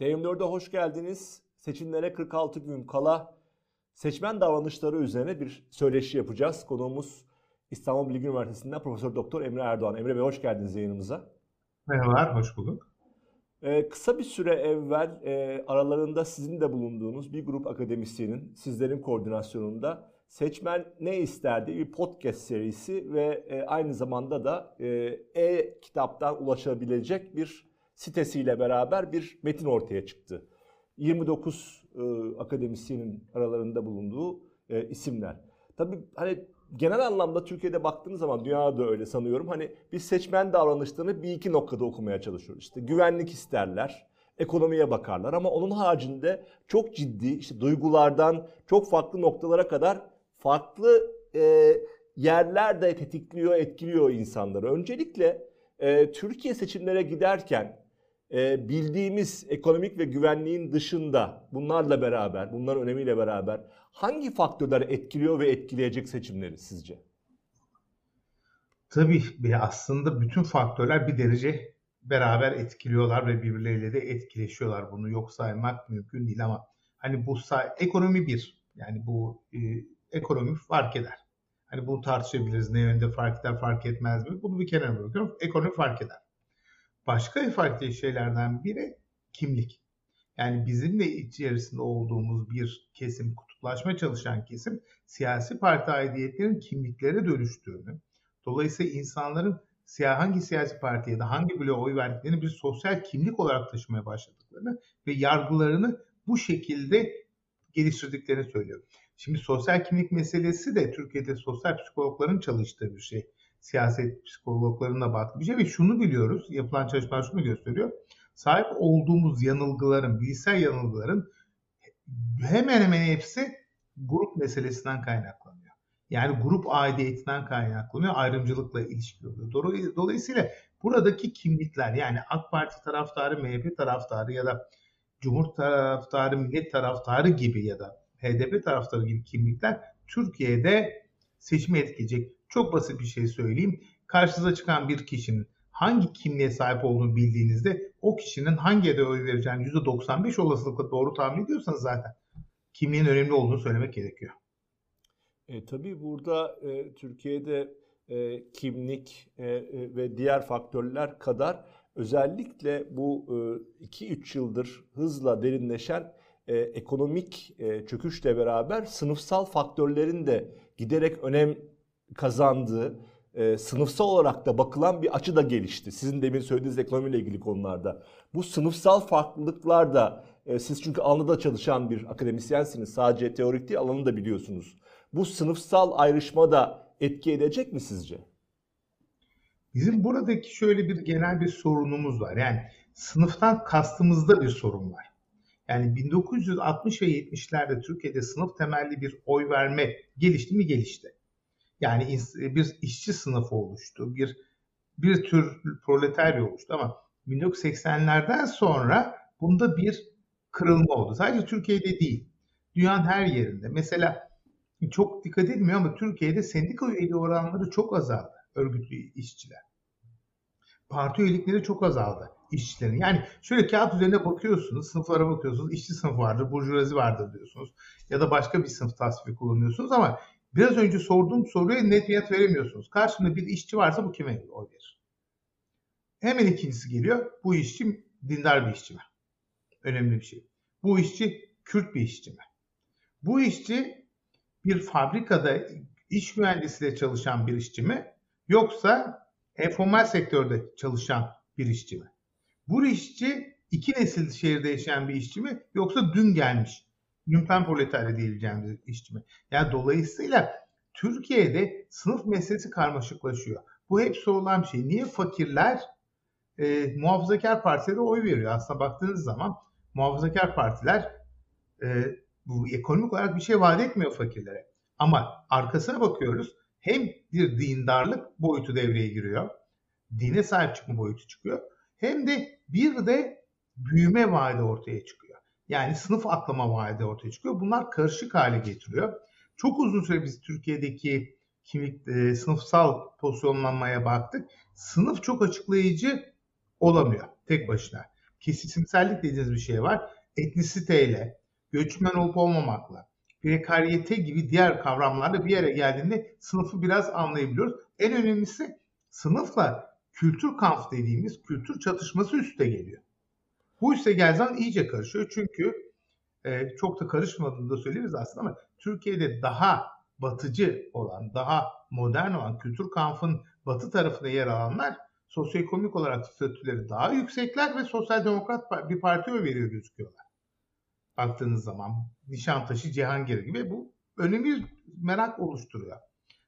TM4'e hoş geldiniz. Seçimlere 46 gün kala seçmen davranışları üzerine bir söyleşi yapacağız. Konuğumuz İstanbul Bilgi Üniversitesi'nden Profesör Doktor Emre Erdoğan. Emre Bey hoş geldiniz yayınımıza. Merhabalar, hoş bulduk. Ee, kısa bir süre evvel e, aralarında sizin de bulunduğunuz bir grup akademisyenin, sizlerin koordinasyonunda Seçmen Ne isterdi bir podcast serisi ve e, aynı zamanda da e, e-kitaptan ulaşabilecek bir sitesiyle beraber bir metin ortaya çıktı. 29 e, akademisyenin aralarında bulunduğu e, isimler. Tabii hani genel anlamda Türkiye'de baktığınız zaman dünyada da öyle sanıyorum. Hani biz seçmen davranışlarını bir iki noktada okumaya çalışıyoruz. İşte güvenlik isterler, ekonomiye bakarlar ama onun haricinde çok ciddi işte duygulardan çok farklı noktalara kadar farklı e, yerler de tetikliyor, etkiliyor insanları. Öncelikle e, Türkiye seçimlere giderken e, bildiğimiz ekonomik ve güvenliğin dışında bunlarla beraber, bunların önemiyle beraber hangi faktörler etkiliyor ve etkileyecek seçimleri sizce? Tabii aslında bütün faktörler bir derece beraber etkiliyorlar ve birbirleriyle de etkileşiyorlar. Bunu yok saymak mümkün değil ama hani bu say ekonomi bir. Yani bu e, ekonomi fark eder. Hani bunu tartışabiliriz. Ne yönde fark eder, fark etmez mi? Bunu bir kenara bırakıyorum. Ekonomi fark eder. Başka farklı şeylerden biri kimlik. Yani bizim de içerisinde olduğumuz bir kesim, kutuplaşma çalışan kesim siyasi parti aidiyetlerin kimliklere dönüştüğünü, dolayısıyla insanların hangi siyasi partiye de hangi bloğa oy verdiklerini bir sosyal kimlik olarak taşımaya başladıklarını ve yargılarını bu şekilde geliştirdiklerini söylüyor. Şimdi sosyal kimlik meselesi de Türkiye'de sosyal psikologların çalıştığı bir şey siyaset psikologlarına baktığı bir şey ve şunu biliyoruz, yapılan çalışmalar şunu gösteriyor. Sahip olduğumuz yanılgıların, bilgisayar yanılgıların hemen hemen hepsi grup meselesinden kaynaklanıyor. Yani grup aidiyetinden kaynaklanıyor, ayrımcılıkla ilişkili oluyor. Dolayısıyla buradaki kimlikler yani AK Parti taraftarı, MHP taraftarı ya da Cumhur taraftarı, Millet taraftarı gibi ya da HDP taraftarı gibi kimlikler Türkiye'de seçimi etkileyecek. Çok basit bir şey söyleyeyim. Karşınıza çıkan bir kişinin hangi kimliğe sahip olduğunu bildiğinizde o kişinin hangi ede oy vereceğini %95 olasılıkla doğru tahmin ediyorsanız zaten kimliğin önemli olduğunu söylemek gerekiyor. E, tabii burada e, Türkiye'de e, kimlik e, e, ve diğer faktörler kadar özellikle bu 2-3 e, yıldır hızla derinleşen e, ekonomik e, çöküşle beraber sınıfsal faktörlerin de giderek önem kazandığı, e, sınıfsal olarak da bakılan bir açı da gelişti. Sizin demin söylediğiniz ekonomiyle ilgili konularda. Bu sınıfsal farklılıklar da e, siz çünkü alanında çalışan bir akademisyensiniz. Sadece teorik değil alanını da biliyorsunuz. Bu sınıfsal ayrışma da etki edecek mi sizce? Bizim buradaki şöyle bir genel bir sorunumuz var. Yani sınıftan kastımızda bir sorun var. Yani 1960 ve 70'lerde Türkiye'de sınıf temelli bir oy verme gelişti mi gelişti. Yani bir işçi sınıfı oluştu, bir bir tür proletarya oluştu ama 1980'lerden sonra bunda bir kırılma oldu. Sadece Türkiye'de değil, dünyanın her yerinde. Mesela çok dikkat edilmiyor ama Türkiye'de sendika üyeliği oranları çok azaldı örgütlü işçiler. Parti üyelikleri çok azaldı işçilerin. Yani şöyle kağıt üzerinde bakıyorsunuz, sınıflara bakıyorsunuz. işçi sınıf vardır, burjuvazi vardır diyorsunuz. Ya da başka bir sınıf tasfifi kullanıyorsunuz ama biraz önce sorduğum soruya net yanıt veremiyorsunuz. Karşımda bir işçi varsa bu kime oy verir? Hemen ikincisi geliyor. Bu işçi dindar bir işçi mi? Önemli bir şey. Bu işçi Kürt bir işçi mi? Bu işçi bir fabrikada iş mühendisiyle çalışan bir işçi mi? Yoksa informal sektörde çalışan bir işçi mi? Bu işçi iki nesil şehirde yaşayan bir işçi mi yoksa dün gelmiş lümpen proletarya diyebileceğimiz işçi mi? Yani dolayısıyla Türkiye'de sınıf meselesi karmaşıklaşıyor. Bu hep sorulan bir şey. Niye fakirler e, muhafazakar partilere oy veriyor? Aslında baktığınız zaman muhafazakar partiler e, bu ekonomik olarak bir şey vaat etmiyor fakirlere. Ama arkasına bakıyoruz hem bir dindarlık boyutu devreye giriyor. Dine sahip çıkma boyutu çıkıyor. Hem de bir de büyüme vaadi ortaya çıkıyor. Yani sınıf atlama vaadi ortaya çıkıyor. Bunlar karışık hale getiriyor. Çok uzun süre biz Türkiye'deki kimlik e, sınıfsal pozisyonlanmaya baktık. Sınıf çok açıklayıcı olamıyor tek başına. Kesimsellik dediğiniz bir şey var. Etnisiteyle, göçmen olup olmamakla, prekariyete gibi diğer kavramlarla bir yere geldiğinde sınıfı biraz anlayabiliyoruz. En önemlisi sınıfla kültür kamp dediğimiz kültür çatışması üste geliyor. Bu geldiği zaman iyice karışıyor. Çünkü e, çok da karışmadığını da söyleriz aslında ama Türkiye'de daha batıcı olan, daha modern olan kültür kampın batı tarafında yer alanlar sosyoekonomik olarak statüleri daha yüksekler ve sosyal demokrat bir parti oy veriyor gözüküyorlar. Baktığınız zaman Nişantaşı, Cihangir gibi bu önemli merak oluşturuyor.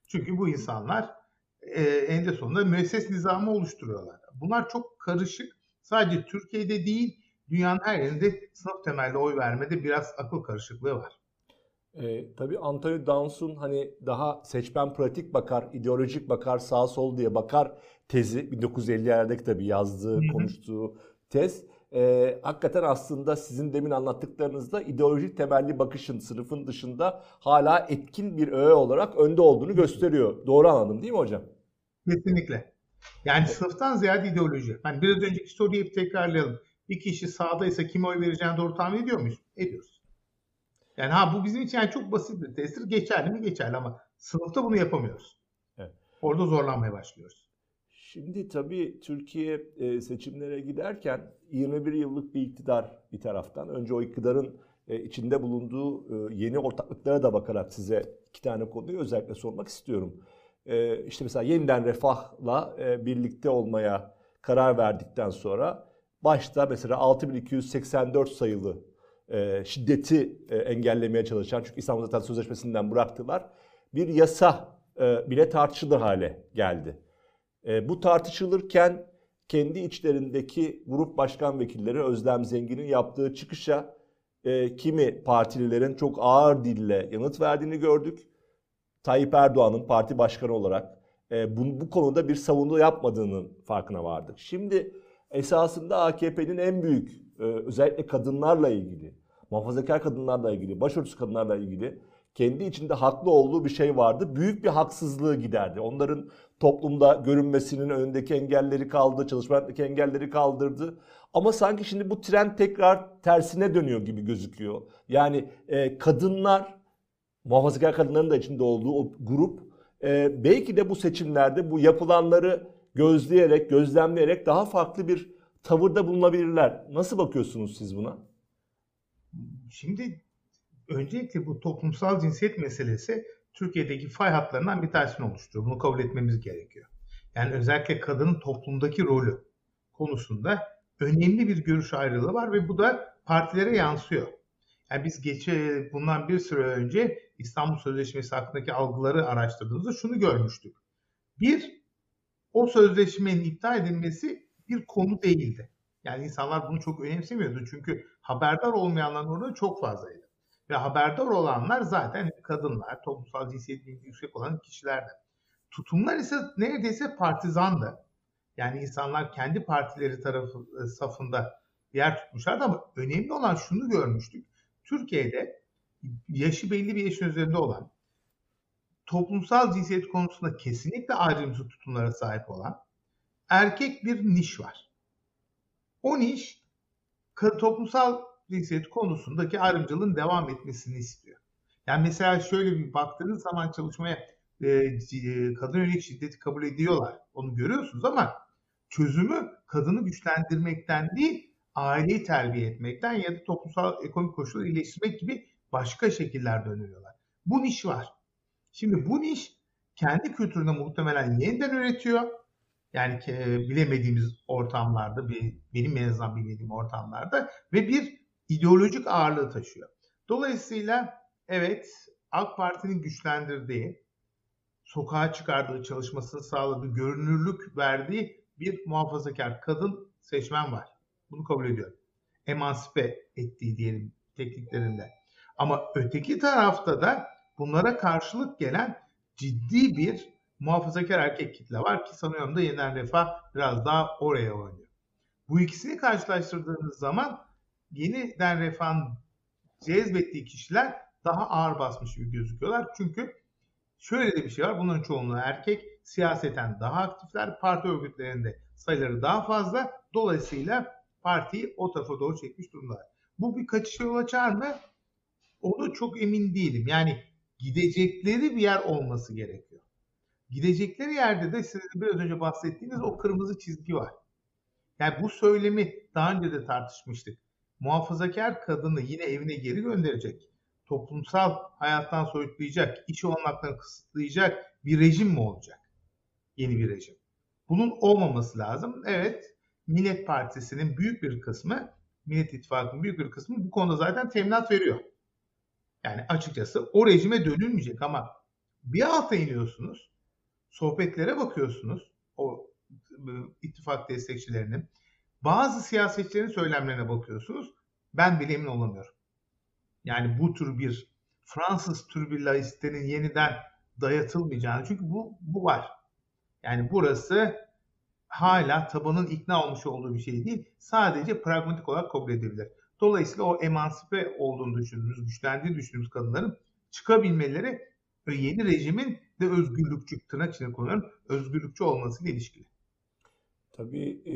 Çünkü bu insanlar e, eninde sonunda müesses nizamı oluşturuyorlar. Bunlar çok karışık. Sadece Türkiye'de değil, dünyanın her yerinde sınıf temelli oy vermede biraz akıl karışıklığı var. E, tabii Anthony Downs'un hani daha seçmen pratik bakar, ideolojik bakar, sağ sol diye bakar tezi 1950'lerde tabii yazdığı, konuştuğu tez. E, hakikaten aslında sizin demin anlattıklarınızda ideolojik temelli bakışın sınıfın dışında hala etkin bir öğe olarak önde olduğunu gösteriyor. Doğru anladım değil mi hocam? Kesinlikle. Yani sınıftan ziyade ideoloji. Yani biraz önceki soruyu hep tekrarlayalım. Bir kişi sağdaysa kime oy vereceğini doğru tahmin ediyor muyuz? Ediyoruz. Yani ha bu bizim için yani çok basit bir testtir. Geçerli mi? Geçerli ama sınıfta bunu yapamıyoruz. Evet. Orada zorlanmaya başlıyoruz. Şimdi tabii Türkiye e, seçimlere giderken 21 yıllık bir iktidar bir taraftan. Önce o iktidarın e, içinde bulunduğu e, yeni ortaklıklara da bakarak size iki tane konuyu özellikle sormak istiyorum. İşte mesela yeniden refahla birlikte olmaya karar verdikten sonra başta mesela 6284 sayılı şiddeti engellemeye çalışan çünkü İstanbul zaten sözleşmesinden bıraktılar bir yasa bile tartışılır hale geldi. E, bu tartışılırken kendi içlerindeki grup başkan vekilleri Özlem Zengin'in yaptığı çıkışa e, kimi partililerin çok ağır dille yanıt verdiğini gördük. Tayyip Erdoğan'ın parti başkanı olarak e, bu, bu konuda bir savunma yapmadığının farkına vardık. Şimdi esasında AKP'nin en büyük e, özellikle kadınlarla ilgili, muhafazakar kadınlarla ilgili, başörtüsü kadınlarla ilgili kendi içinde haklı olduğu bir şey vardı. Büyük bir haksızlığı giderdi. Onların toplumda görünmesinin önündeki engelleri kaldı, çalışmadaki engelleri kaldırdı. Ama sanki şimdi bu trend tekrar tersine dönüyor gibi gözüküyor. Yani e, kadınlar, muhafazakar kadınların da içinde olduğu o grup e, belki de bu seçimlerde bu yapılanları gözleyerek, gözlemleyerek daha farklı bir tavırda bulunabilirler. Nasıl bakıyorsunuz siz buna? Şimdi öncelikle bu toplumsal cinsiyet meselesi Türkiye'deki fay hatlarından bir tanesini oluşturuyor. Bunu kabul etmemiz gerekiyor. Yani özellikle kadının toplumdaki rolü konusunda önemli bir görüş ayrılığı var ve bu da partilere yansıyor. Yani biz geçe bundan bir süre önce İstanbul Sözleşmesi hakkındaki algıları araştırdığımızda şunu görmüştük. Bir, o sözleşmenin iptal edilmesi bir konu değildi. Yani insanlar bunu çok önemsemiyordu. Çünkü haberdar olmayanların oranı çok fazlaydı. Ve haberdar olanlar zaten kadınlar, toplumsal cinsiyet yüksek olan kişilerdi. Tutumlar ise neredeyse partizandı. Yani insanlar kendi partileri tarafı e, safında yer tutmuşlardı ama önemli olan şunu görmüştük. Türkiye'de yaşı belli bir yaşın üzerinde olan, toplumsal cinsiyet konusunda kesinlikle ayrımcı tutumlara sahip olan erkek bir niş var. O niş toplumsal cinsiyet konusundaki ayrımcılığın devam etmesini istiyor. Yani mesela şöyle bir baktığınız zaman çalışmaya e, e, kadın yönelik şiddeti kabul ediyorlar. Onu görüyorsunuz ama çözümü kadını güçlendirmekten değil, aileyi terbiye etmekten ya da toplumsal ekonomik koşulları iyileştirmek gibi başka şekillerde öneriyorlar. Bu niş var. Şimdi bu niş kendi kültüründe muhtemelen yeniden üretiyor. Yani e, bilemediğimiz ortamlarda, benim en azından bilmediğim ortamlarda ve bir ideolojik ağırlığı taşıyor. Dolayısıyla evet AK Parti'nin güçlendirdiği, sokağa çıkardığı, çalışmasını sağladığı, görünürlük verdiği bir muhafazakar kadın seçmen var. Bunu kabul ediyorum. Emansipe ettiği diyelim tekniklerinde. Ama öteki tarafta da bunlara karşılık gelen ciddi bir muhafazakar erkek kitle var ki sanıyorum da Yeniden Refah biraz daha oraya oynuyor. Bu ikisini karşılaştırdığınız zaman yeniden refahın cezbettiği kişiler daha ağır basmış gibi gözüküyorlar. Çünkü şöyle de bir şey var. Bunların çoğunluğu erkek. Siyaseten daha aktifler. Parti örgütlerinde sayıları daha fazla. Dolayısıyla partiyi o tarafa doğru çekmiş durumdalar. Bu bir kaçışa yol açar mı? Onu çok emin değilim. Yani gidecekleri bir yer olması gerekiyor. Gidecekleri yerde de sizin biraz önce bahsettiğiniz o kırmızı çizgi var. Yani bu söylemi daha önce de tartışmıştık. Muhafazakar kadını yine evine geri gönderecek, toplumsal hayattan soyutlayacak, iş olmaktan kısıtlayacak bir rejim mi olacak? Yeni bir rejim. Bunun olmaması lazım. Evet, Millet Partisi'nin büyük bir kısmı, Millet İttifakı'nın büyük bir kısmı bu konuda zaten teminat veriyor. Yani açıkçası o rejime dönülmeyecek ama bir alta iniyorsunuz, sohbetlere bakıyorsunuz o e, ittifak destekçilerinin. Bazı siyasetçilerin söylemlerine bakıyorsunuz. Ben bile emin olamıyorum. Yani bu tür bir Fransız tür bir laistlerin yeniden dayatılmayacağını. Çünkü bu, bu var. Yani burası hala tabanın ikna olmuş olduğu bir şey değil. Sadece pragmatik olarak kabul edilebilir. Dolayısıyla o emansipe olduğunu düşündüğümüz, güçlendiğini düşündüğümüz kadınların çıkabilmeleri ve yeni rejimin de özgürlükçü, tırnak içinde kullanıyorum, özgürlükçü olmasıyla ilişkili. Tabii e,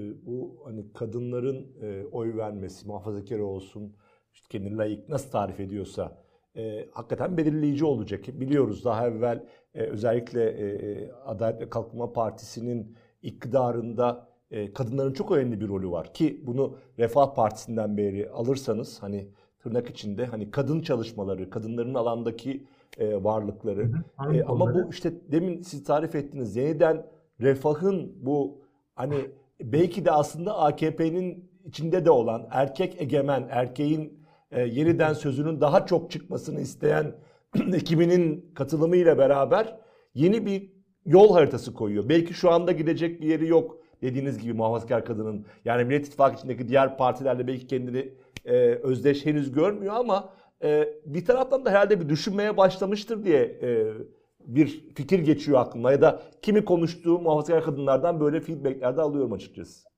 e, bu hani kadınların e, oy vermesi, muhafazakar olsun, işte kendini layık nasıl tarif ediyorsa e, hakikaten belirleyici olacak. Biliyoruz daha evvel e, özellikle e, e Adalet ve Kalkınma Partisi'nin iktidarında kadınların çok önemli bir rolü var. Ki bunu Refah Partisi'nden beri alırsanız hani tırnak içinde hani kadın çalışmaları, kadınların alandaki e, varlıkları. Hı hı, e, ama bu işte demin siz tarif ettiğiniz yeniden refahın bu hani belki de aslında AKP'nin içinde de olan erkek egemen, erkeğin e, yeniden sözünün daha çok çıkmasını isteyen ekibinin katılımıyla beraber yeni bir yol haritası koyuyor. Belki şu anda gidecek bir yeri yok dediğiniz gibi muhafazakar kadının. Yani Millet İttifakı içindeki diğer partilerle belki kendini e, özdeş henüz görmüyor ama e, bir taraftan da herhalde bir düşünmeye başlamıştır diye e, bir fikir geçiyor aklıma ya da kimi konuştuğu muhafazakar kadınlardan böyle feedbackler de alıyorum açıkçası.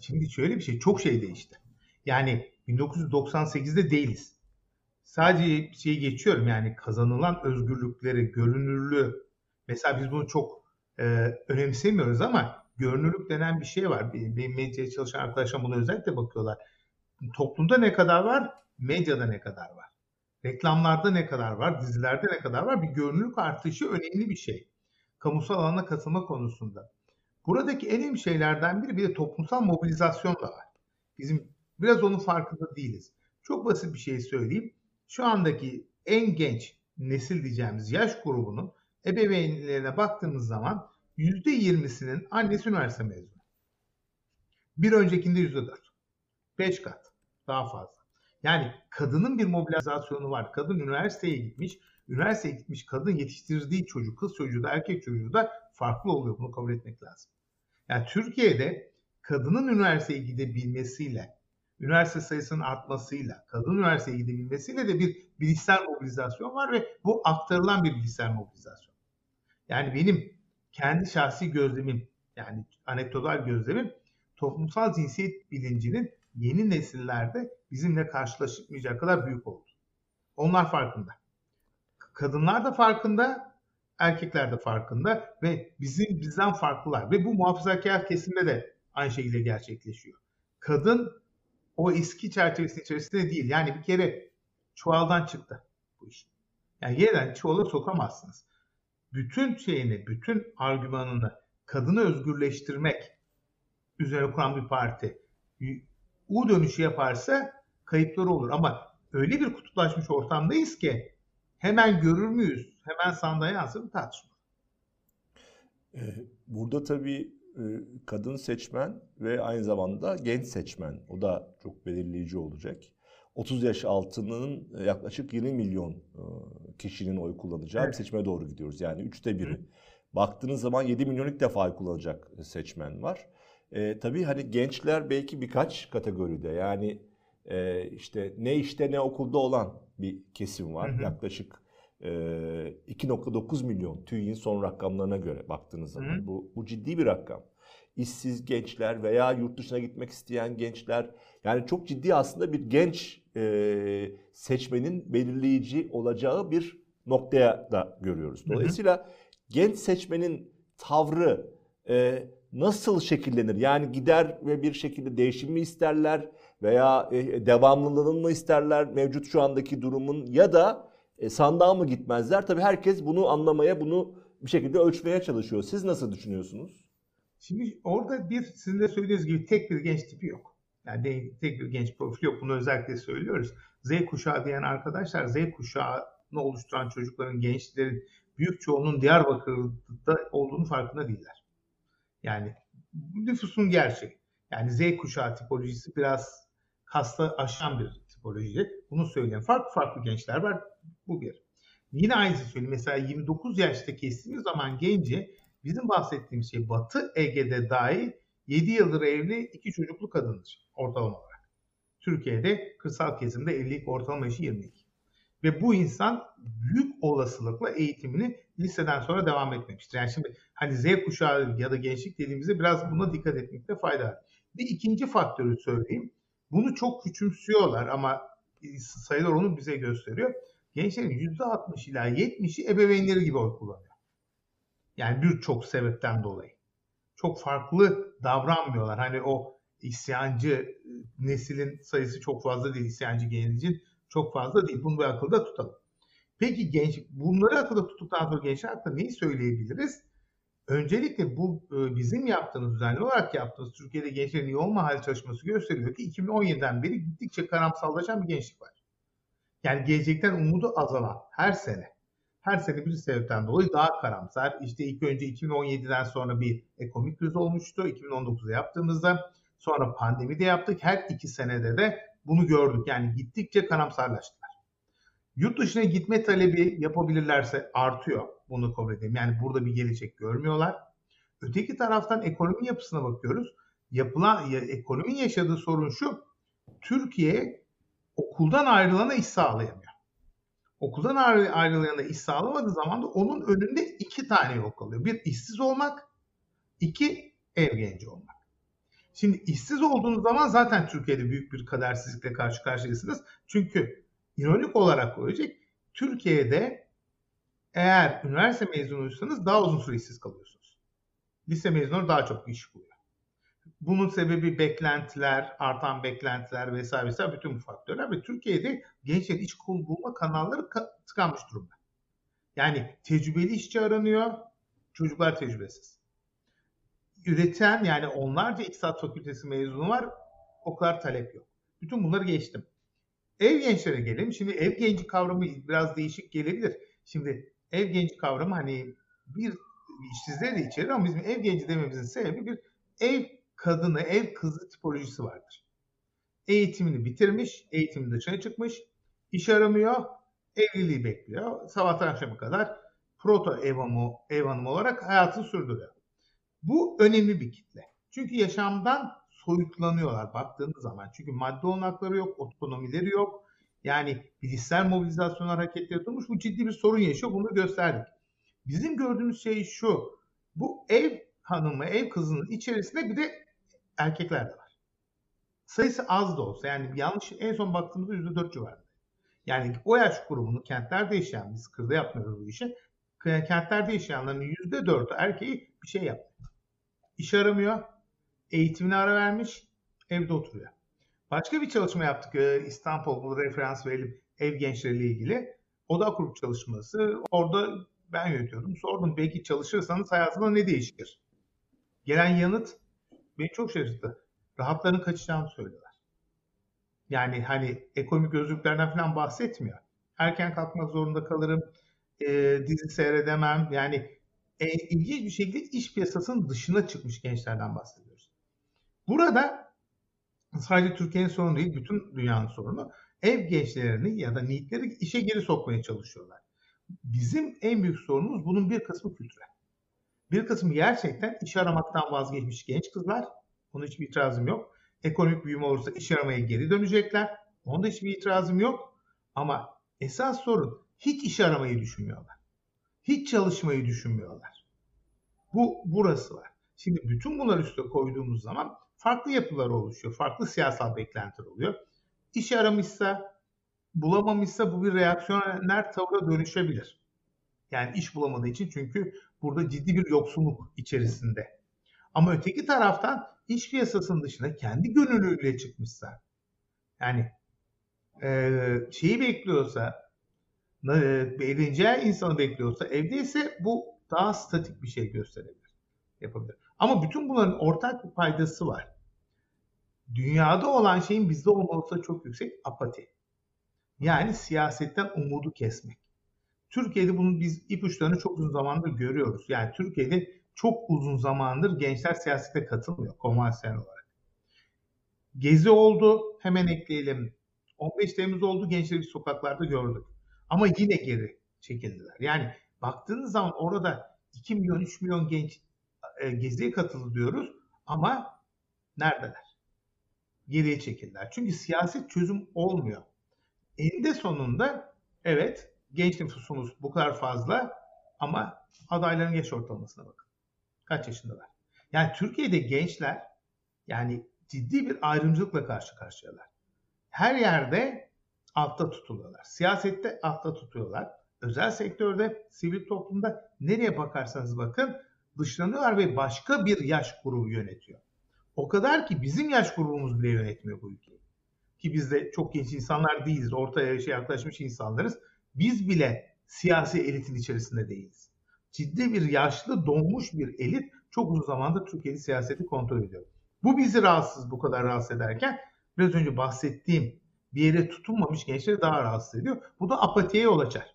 Şimdi şöyle bir şey çok şey değişti. Yani 1998'de değiliz. Sadece şey geçiyorum yani kazanılan özgürlükleri, görünürlüğü. Mesela biz bunu çok e, önemsemiyoruz ama görünürlük denen bir şey var. Benim medyaya çalışan arkadaşlar buna özellikle bakıyorlar. Toplumda ne kadar var, medyada ne kadar var? Reklamlarda ne kadar var, dizilerde ne kadar var? Bir görünürlük artışı önemli bir şey. Kamusal alana katılma konusunda. Buradaki en önemli şeylerden biri bir de toplumsal mobilizasyon da var. Bizim biraz onun farkında değiliz. Çok basit bir şey söyleyeyim. Şu andaki en genç nesil diyeceğimiz yaş grubunun ebeveynlerine baktığımız zaman %20'sinin annesi üniversite mezunu. Bir öncekinde %4. 5 kat. Daha fazla. Yani kadının bir mobilizasyonu var. Kadın üniversiteye gitmiş. Üniversiteye gitmiş kadın yetiştirdiği çocuk, kız çocuğu da erkek çocuğu da farklı oluyor. Bunu kabul etmek lazım. Yani Türkiye'de kadının üniversiteye gidebilmesiyle, üniversite sayısının artmasıyla, kadın üniversiteye gidebilmesiyle de bir bilişsel mobilizasyon var ve bu aktarılan bir bilişsel mobilizasyon. Yani benim kendi şahsi gözlemim, yani anekdotal gözlemim toplumsal cinsiyet bilincinin yeni nesillerde bizimle karşılaşmayacak kadar büyük oldu. Onlar farkında. Kadınlar da farkında, erkekler de farkında ve bizim bizden farklılar. Ve bu muhafazakar kesimde de aynı şekilde gerçekleşiyor. Kadın o eski çerçevesinin içerisinde değil. Yani bir kere çuvaldan çıktı bu iş. Yani yeniden çuvala sokamazsınız. Bütün şeyini, bütün argümanını kadını özgürleştirmek üzerine kuran bir parti U dönüşü yaparsa kayıpları olur. Ama öyle bir kutuplaşmış ortamdayız ki hemen görür müyüz? Hemen sandığa yansır mı tartışma. Ee, burada tabii e, kadın seçmen ve aynı zamanda genç seçmen. O da çok belirleyici olacak. 30 yaş altının yaklaşık 20 milyon e, kişinin oy kullanacağı evet. bir seçime doğru gidiyoruz. Yani üçte biri. Hı. Baktığınız zaman 7 milyon ilk defa oy kullanacak seçmen var. E, tabii hani gençler belki birkaç kategoride yani e, işte ne işte ne okulda olan bir kesim var. Hı hı. Yaklaşık e, 2.9 milyon TÜİ'nin son rakamlarına göre baktığınız zaman hı hı. bu, bu ciddi bir rakam. İşsiz gençler veya yurt dışına gitmek isteyen gençler yani çok ciddi aslında bir genç e, seçmenin belirleyici olacağı bir noktaya da görüyoruz. Dolayısıyla hı hı. genç seçmenin tavrı e, nasıl şekillenir? Yani gider ve bir şekilde değişim mi isterler veya e, devamlılığını mı isterler mevcut şu andaki durumun ya da e, sandığa mı gitmezler? Tabii herkes bunu anlamaya, bunu bir şekilde ölçmeye çalışıyor. Siz nasıl düşünüyorsunuz? Şimdi orada bir sizin de söylediğiniz gibi tek bir genç tipi yok. Yani tek bir genç profil yok. Bunu özellikle söylüyoruz. Z kuşağı diyen arkadaşlar Z kuşağını oluşturan çocukların, gençlerin büyük çoğunun Diyarbakır'da olduğunu farkında değiller. Yani nüfusun gerçeği. Yani Z kuşağı tipolojisi biraz hasta aşan bir tipoloji. Bunu söyleyen farklı farklı gençler var. Bu bir. Yine aynısı söyleyeyim. Mesela 29 yaşta kestiğimiz zaman genci bizim bahsettiğimiz şey Batı Ege'de dahi 7 yıldır evli iki çocuklu kadındır ortalama olarak. Türkiye'de kırsal kesimde evlilik ortalama yaşı 22. Ve bu insan büyük olasılıkla eğitimini liseden sonra devam etmemiştir. Yani şimdi hani Z kuşağı ya da gençlik dediğimizde biraz buna dikkat etmekte fayda var. Bir ikinci faktörü söyleyeyim. Bunu çok küçümsüyorlar ama sayılar onu bize gösteriyor. Gençlerin %60 ila 70'i ebeveynleri gibi oy kullanıyor. Yani birçok sebepten dolayı. Çok farklı davranmıyorlar. Hani o isyancı neslin sayısı çok fazla değil. İsyancı gencin çok fazla değil. Bunu bir akılda tutalım. Peki genç, bunları akılda tuttuktan sonra gençler hakkında neyi söyleyebiliriz? Öncelikle bu e, bizim yaptığımız, düzenli olarak yaptığımız Türkiye'de gençlerin olma hali çalışması gösteriyor ki 2017'den beri gittikçe karamsallaşan bir gençlik var. Yani gelecekten umudu azalan her sene. Her sene bir sebepten dolayı daha karamsar. İşte ilk önce 2017'den sonra bir ekonomik kriz olmuştu. 2019'da yaptığımızda sonra pandemi de yaptık. Her iki senede de bunu gördük. Yani gittikçe karamsarlaştılar. Yurt dışına gitme talebi yapabilirlerse artıyor. Bunu kabul edeyim. Yani burada bir gelecek görmüyorlar. Öteki taraftan ekonomi yapısına bakıyoruz. Yapılan ya, ekonominin yaşadığı sorun şu. Türkiye okuldan ayrılana iş sağlayamıyor. Okuldan ayrılana iş sağlamadığı zaman da onun önünde iki tane yol kalıyor. Bir işsiz olmak, iki ev genci olmak. Şimdi işsiz olduğunuz zaman zaten Türkiye'de büyük bir kadersizlikle karşı karşıyasınız. Çünkü ironik olarak koyacak Türkiye'de eğer üniversite mezunuysanız daha uzun süre işsiz kalıyorsunuz. Lise mezunu daha çok iş buluyor. Bunun sebebi beklentiler, artan beklentiler vesaire vesaire bütün bu faktörler ve Türkiye'de gençlerin iş bulma kanalları tıkanmış durumda. Yani tecrübeli işçi aranıyor, çocuklar tecrübesiz. Üreten yani onlarca İktisat Fakültesi mezunu var, o kadar talep yok. Bütün bunları geçtim. Ev gençlere gelelim. Şimdi ev genci kavramı biraz değişik gelebilir. Şimdi ev genci kavramı hani bir işsizleri de içerir ama bizim ev genci dememizin sebebi bir ev kadını, ev kızı tipolojisi vardır. Eğitimini bitirmiş, eğitimin dışına çıkmış, iş aramıyor, evliliği bekliyor. Sabahtan akşama kadar proto ev hanımı, ev hanımı olarak hayatını sürdürüyor. Bu önemli bir kitle. Çünkü yaşamdan soyutlanıyorlar baktığınız zaman. Çünkü madde olanakları yok, otonomileri yok. Yani bilişsel mobilizasyon hareketleri yapılmış. Bu ciddi bir sorun yaşıyor. Bunu gösterdik. Bizim gördüğümüz şey şu. Bu ev hanımı, ev kızının içerisinde bir de erkekler de var. Sayısı az da olsa yani yanlış en son baktığımızda %4 civarında. Yani o yaş grubunu kentlerde yaşayan biz kırda yapmıyoruz bu işi. Kentlerde yaşayanların %4'ü erkeği bir şey yapmıyor. İş aramıyor, eğitimine ara vermiş, evde oturuyor. Başka bir çalışma yaptık e, İstanbul bu referans verelim ev gençleriyle ilgili. Oda grup çalışması. Orada ben yönetiyordum. Sordum belki çalışırsanız hayatında ne değişir? Gelen yanıt beni çok şaşırttı. Rahatların kaçacağını söylüyorlar. Yani hani ekonomik özgürlüklerden falan bahsetmiyor. Erken kalkmak zorunda kalırım, e, dizi seyredemem. Yani e, ilginç bir şekilde iş piyasasının dışına çıkmış gençlerden bahsediyoruz. Burada sadece Türkiye'nin sorunu değil, bütün dünyanın sorunu. Ev gençlerini ya da niyetleri işe geri sokmaya çalışıyorlar. Bizim en büyük sorunumuz bunun bir kısmı kültürel. Bir kısmı gerçekten iş aramaktan vazgeçmiş genç kızlar. Buna hiçbir itirazım yok. Ekonomik büyüme olursa iş aramaya geri dönecekler. Onda hiçbir itirazım yok. Ama esas sorun hiç iş aramayı düşünmüyorlar. Hiç çalışmayı düşünmüyorlar. Bu burası var. Şimdi bütün bunları üstüne koyduğumuz zaman farklı yapılar oluşuyor. Farklı siyasal beklentiler oluyor. İş aramışsa, bulamamışsa bu bir reaksiyoner tavra dönüşebilir. Yani iş bulamadığı için çünkü burada ciddi bir yoksunluk içerisinde. Ama öteki taraftan iş piyasasının dışına kendi gönüllülüğüyle çıkmışsa yani e, şeyi bekliyorsa e, eğleneceği insanı bekliyorsa evdeyse bu daha statik bir şey gösterebilir. Yapabilir. Ama bütün bunların ortak bir paydası var. Dünyada olan şeyin bizde olması çok yüksek apati. Yani siyasetten umudu kesmek. Türkiye'de bunu biz ipuçlarını çok uzun zamandır görüyoruz. Yani Türkiye'de çok uzun zamandır gençler siyasete katılmıyor konvansiyonel olarak. Gezi oldu, hemen ekleyelim. 15 Temmuz oldu, gençleri sokaklarda gördük. Ama yine geri çekildiler. Yani baktığınız zaman orada 2 milyon, 3 milyon genç e, geziye katıldı diyoruz ama neredeler? Geriye çekildiler. Çünkü siyaset çözüm olmuyor. Eninde sonunda evet genç nüfusumuz bu kadar fazla ama adayların yaş ortalamasına bakın. Kaç yaşındalar? Yani Türkiye'de gençler yani ciddi bir ayrımcılıkla karşı karşıyalar. Her yerde altta tutuluyorlar. Siyasette altta tutuyorlar. Özel sektörde, sivil toplumda nereye bakarsanız bakın dışlanıyorlar ve başka bir yaş grubu yönetiyor. O kadar ki bizim yaş grubumuz bile yönetmiyor bu ülkeyi. Ki biz de çok genç insanlar değiliz. Orta yaşa yaklaşmış insanlarız. Biz bile siyasi elitin içerisinde değiliz. Ciddi bir yaşlı donmuş bir elit çok uzun zamandır Türkiye'de siyaseti kontrol ediyor. Bu bizi rahatsız bu kadar rahatsız ederken biraz önce bahsettiğim bir yere tutunmamış gençleri daha rahatsız ediyor. Bu da apatiye yol açar.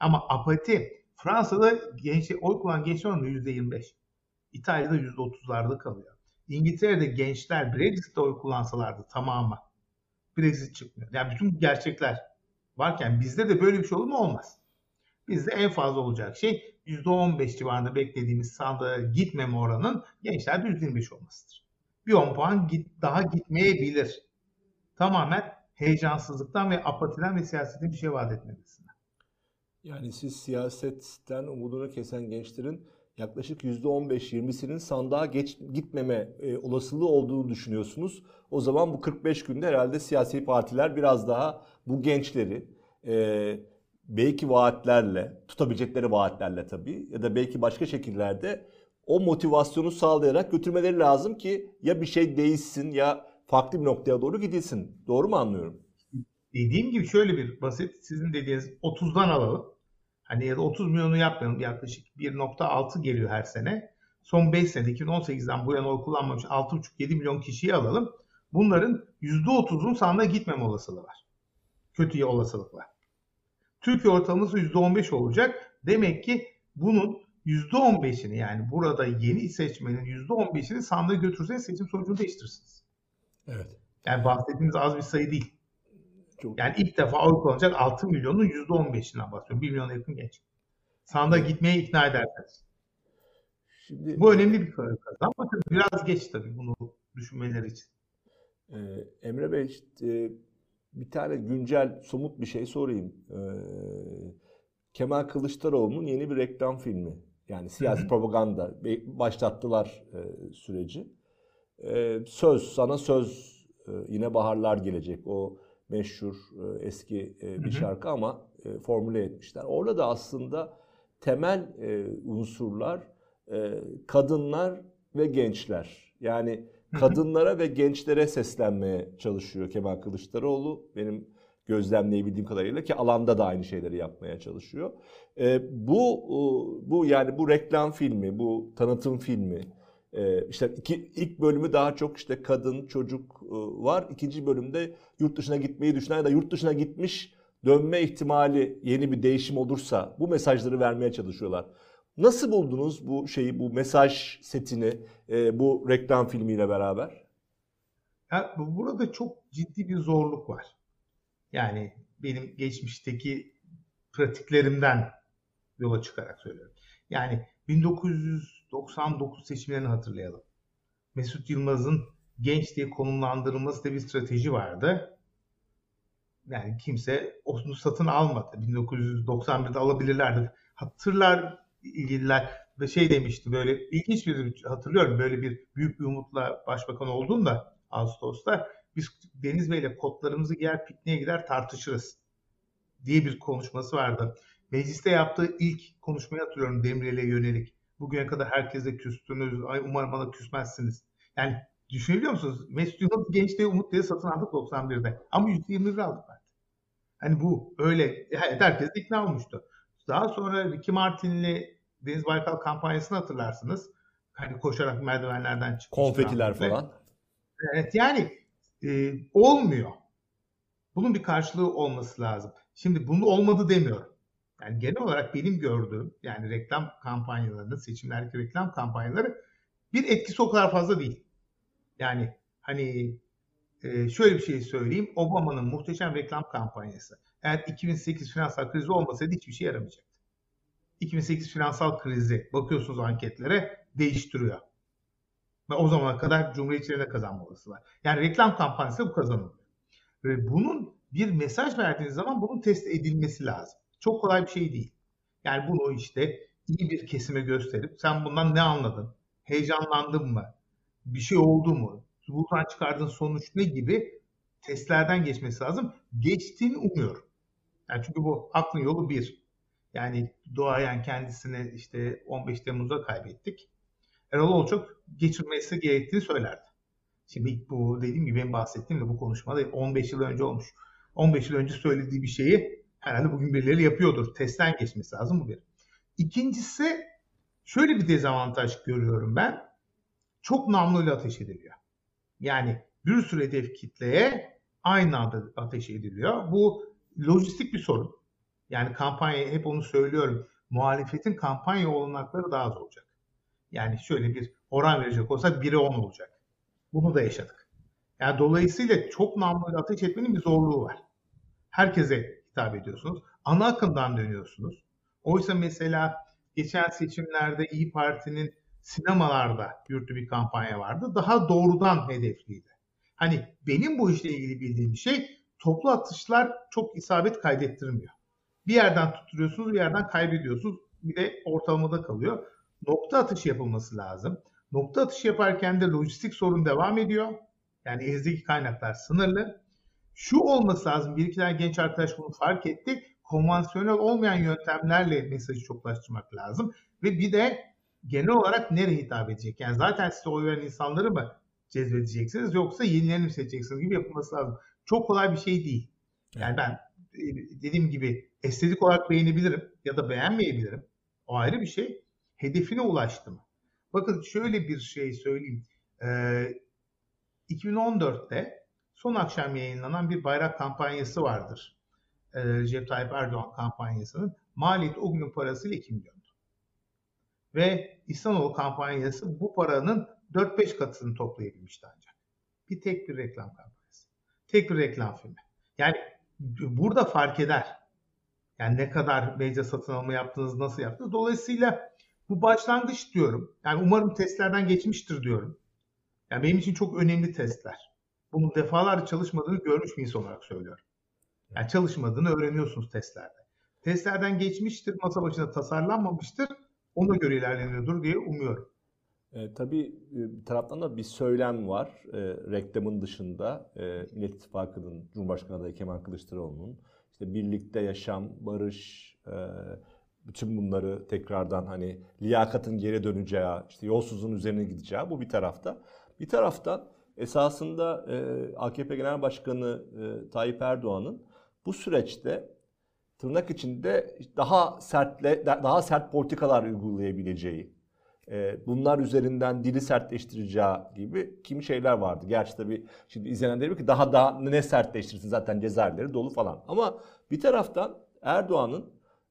Ama apati Fransa'da genç, oy kullanan gençler oranı %25. İtalya'da %30'larda kalıyor. İngiltere'de gençler Brexit'te oy kullansalardı tamamı Brexit çıkmıyor. Yani bütün gerçekler varken bizde de böyle bir şey olur mu? Olmaz. Bizde en fazla olacak şey %15 civarında beklediğimiz sandığa gitmeme oranın gençlerde %25 olmasıdır. Bir 10 puan git, daha gitmeyebilir. Tamamen heyecansızlıktan ve apatiden ve siyasetin bir şey vaat etmemesinden. Yani siz siyasetten umudunu kesen gençlerin yaklaşık %15-20'sinin sandığa geç, gitmeme e, olasılığı olduğunu düşünüyorsunuz. O zaman bu 45 günde herhalde siyasi partiler biraz daha bu gençleri e, belki vaatlerle, tutabilecekleri vaatlerle tabii ya da belki başka şekillerde o motivasyonu sağlayarak götürmeleri lazım ki ya bir şey değişsin ya farklı bir noktaya doğru gidilsin. Doğru mu anlıyorum? Dediğim gibi şöyle bir basit sizin dediğiniz 30'dan alalım. Hani ya da 30 milyonu yapmayalım. Yaklaşık 1.6 geliyor her sene. Son 5 sene 2018'den bu yana oy kullanmamış 6.5-7 milyon kişiyi alalım. Bunların %30'un sandığa gitmeme olasılığı var. Kötü olasılık var. Türkiye ortalaması %15 olacak. Demek ki bunun %15'ini yani burada yeni seçmenin %15'ini sandığa götürseniz seçim sonucunu değiştirirsiniz. Evet. Yani bahsettiğimiz az bir sayı değil. Çok... Yani ilk defa oy kullanacak 6 milyonun %15'inden bahsediyorum. 1 milyona yakın genç. Sandığa gitmeye ikna ederseniz. Şimdi, Bu önemli bir kazan ama biraz geç tabii bunu düşünmeleri için. Ee, Emre Bey işte, bir tane güncel somut bir şey sorayım. Ee, Kemal Kılıçdaroğlu'nun yeni bir reklam filmi. Yani siyasi propaganda başlattılar e, süreci. E, söz sana söz e, yine baharlar gelecek. O meşhur e, eski e, bir şarkı ama e, formüle etmişler. Orada da aslında temel e, unsurlar e, kadınlar ve gençler. Yani kadınlara ve gençlere seslenmeye çalışıyor Kemal Kılıçdaroğlu. Benim gözlemleyebildiğim kadarıyla ki alanda da aynı şeyleri yapmaya çalışıyor. E, bu bu yani bu reklam filmi, bu tanıtım filmi e, işte iki, ilk bölümü daha çok işte kadın, çocuk e, var. İkinci bölümde yurt dışına gitmeyi düşünen ya da yurt dışına gitmiş dönme ihtimali yeni bir değişim olursa bu mesajları vermeye çalışıyorlar. Nasıl buldunuz bu şeyi, bu mesaj setini, e, bu reklam filmiyle beraber? Ya, burada çok ciddi bir zorluk var. Yani benim geçmişteki pratiklerimden yola çıkarak söylüyorum. Yani 1999 seçimlerini hatırlayalım. Mesut Yılmaz'ın genç diye konumlandırılması da bir strateji vardı. Yani kimse onu satın almadı. 1991'de alabilirlerdi. Hatırlar ilgililer ve şey demişti böyle ilginç bir hatırlıyorum böyle bir büyük bir umutla başbakan olduğunda Ağustos'ta biz Deniz Bey'le kodlarımızı giyer pikniğe gider tartışırız diye bir konuşması vardı. Mecliste yaptığı ilk konuşmayı hatırlıyorum Demirel'e yönelik. Bugüne kadar herkese küstünüz. Ay umarım bana küsmezsiniz. Yani düşünebiliyor musunuz? Mesut Yılmaz genç diye Umut diye satın aldık 91'de. Ama %21 aldık ben. Hani bu öyle evet, herkes ikna olmuştu. Daha sonra Ricky Martin'li Deniz Baykal kampanyasını hatırlarsınız. Hani koşarak merdivenlerden çıkmış. Konfetiler falan. Evet yani e, olmuyor. Bunun bir karşılığı olması lazım. Şimdi bunu olmadı demiyorum. Yani genel olarak benim gördüğüm yani reklam kampanyalarının, seçimlerdeki reklam kampanyaları bir etkisi o kadar fazla değil. Yani hani e, şöyle bir şey söyleyeyim. Obama'nın muhteşem reklam kampanyası. Eğer 2008 finansal krizi olmasaydı hiçbir şey yaramayacaktı. 2008 finansal krizi bakıyorsunuz anketlere değiştiriyor. Ve o zamana kadar Cumhuriyetçilerine kazanma var. Yani reklam kampanyası bu kazanılıyor. Ve bunun bir mesaj verdiğiniz zaman bunun test edilmesi lazım. Çok kolay bir şey değil. Yani bunu işte iyi bir kesime gösterip sen bundan ne anladın? Heyecanlandın mı? Bir şey oldu mu? Buradan çıkardığın sonuç ne gibi testlerden geçmesi lazım. Geçtiğini umuyorum. Yani çünkü bu aklın yolu bir. Yani doğayan kendisini işte 15 Temmuz'da kaybettik. Erol Olçok geçirmesi gerektiğini söylerdi. Şimdi bu dediğim gibi benim bahsettiğim de bu konuşmada 15 yıl önce olmuş. 15 yıl önce söylediği bir şeyi herhalde bugün birileri yapıyordur. Testten geçmesi lazım bu bir. İkincisi şöyle bir dezavantaj görüyorum ben. Çok namluyla ateş ediliyor. Yani bir sürü hedef kitleye aynı anda ateş ediliyor. Bu lojistik bir sorun. Yani kampanya hep onu söylüyorum. Muhalefetin kampanya olanakları daha az olacak. Yani şöyle bir oran verecek olsa 1'e 10 olacak. Bunu da yaşadık. Yani dolayısıyla çok namluyla ateş etmenin bir zorluğu var. Herkese hitap ediyorsunuz. Ana akımdan dönüyorsunuz. Oysa mesela geçen seçimlerde İyi Parti'nin sinemalarda yürüttüğü bir kampanya vardı. Daha doğrudan hedefliydi. Hani benim bu işle ilgili bildiğim şey toplu atışlar çok isabet kaydettirmiyor. Bir yerden tutturuyorsunuz, bir yerden kaybediyorsunuz. Bir de ortalamada kalıyor. Nokta atışı yapılması lazım. Nokta atışı yaparken de lojistik sorun devam ediyor. Yani ezdeki kaynaklar sınırlı. Şu olması lazım. Bir iki tane genç arkadaş bunu fark etti. Konvansiyonel olmayan yöntemlerle mesajı çoklaştırmak lazım. Ve bir de genel olarak nereye hitap edecek? Yani zaten size oy veren insanları mı cezbedeceksiniz yoksa yenilerini mi seçeceksiniz gibi yapılması lazım. Çok kolay bir şey değil. Yani ben e, dediğim gibi estetik olarak beğenebilirim ya da beğenmeyebilirim. O ayrı bir şey. Hedefine ulaştı mı? Bakın şöyle bir şey söyleyeyim. Ee, 2014'te son akşam yayınlanan bir bayrak kampanyası vardır. Ee, Recep Tayyip Erdoğan kampanyasının. Maliyeti o günün parasıyla 2 milyondu. Ve İhsanoğlu kampanyası bu paranın 4-5 katını toplayabilmişti ancak. Bir tek bir reklam kampanyası. Tek bir reklam filmi. Yani burada fark eder. Yani ne kadar medya satın alma yaptınız, nasıl yaptınız. Dolayısıyla bu başlangıç diyorum. Yani umarım testlerden geçmiştir diyorum. Yani benim için çok önemli testler. Bunun defalarca çalışmadığını görmüş bir insan olarak söylüyorum. Yani çalışmadığını öğreniyorsunuz testlerde. Testlerden geçmiştir, masa başında tasarlanmamıştır. Ona göre ilerleniyordur diye umuyorum. E, tabii e, bir taraftan da bir söylem var e, reklamın dışında. E, Millet İttifakı'nın Cumhurbaşkanı adayı Kemal Kılıçdaroğlu'nun işte birlikte yaşam, barış, e, bütün bunları tekrardan hani liyakatın geri döneceği, işte yolsuzluğun üzerine gideceği bu bir tarafta. Bir taraftan esasında e, AKP Genel Başkanı e, Tayyip Erdoğan'ın bu süreçte tırnak içinde daha sertle daha sert politikalar uygulayabileceği, e, bunlar üzerinden dili sertleştireceği gibi kimi şeyler vardı. Gerçi tabii şimdi izleyenler diyor ki daha daha ne sertleştirsin zaten cezaevleri dolu falan. Ama bir taraftan Erdoğan'ın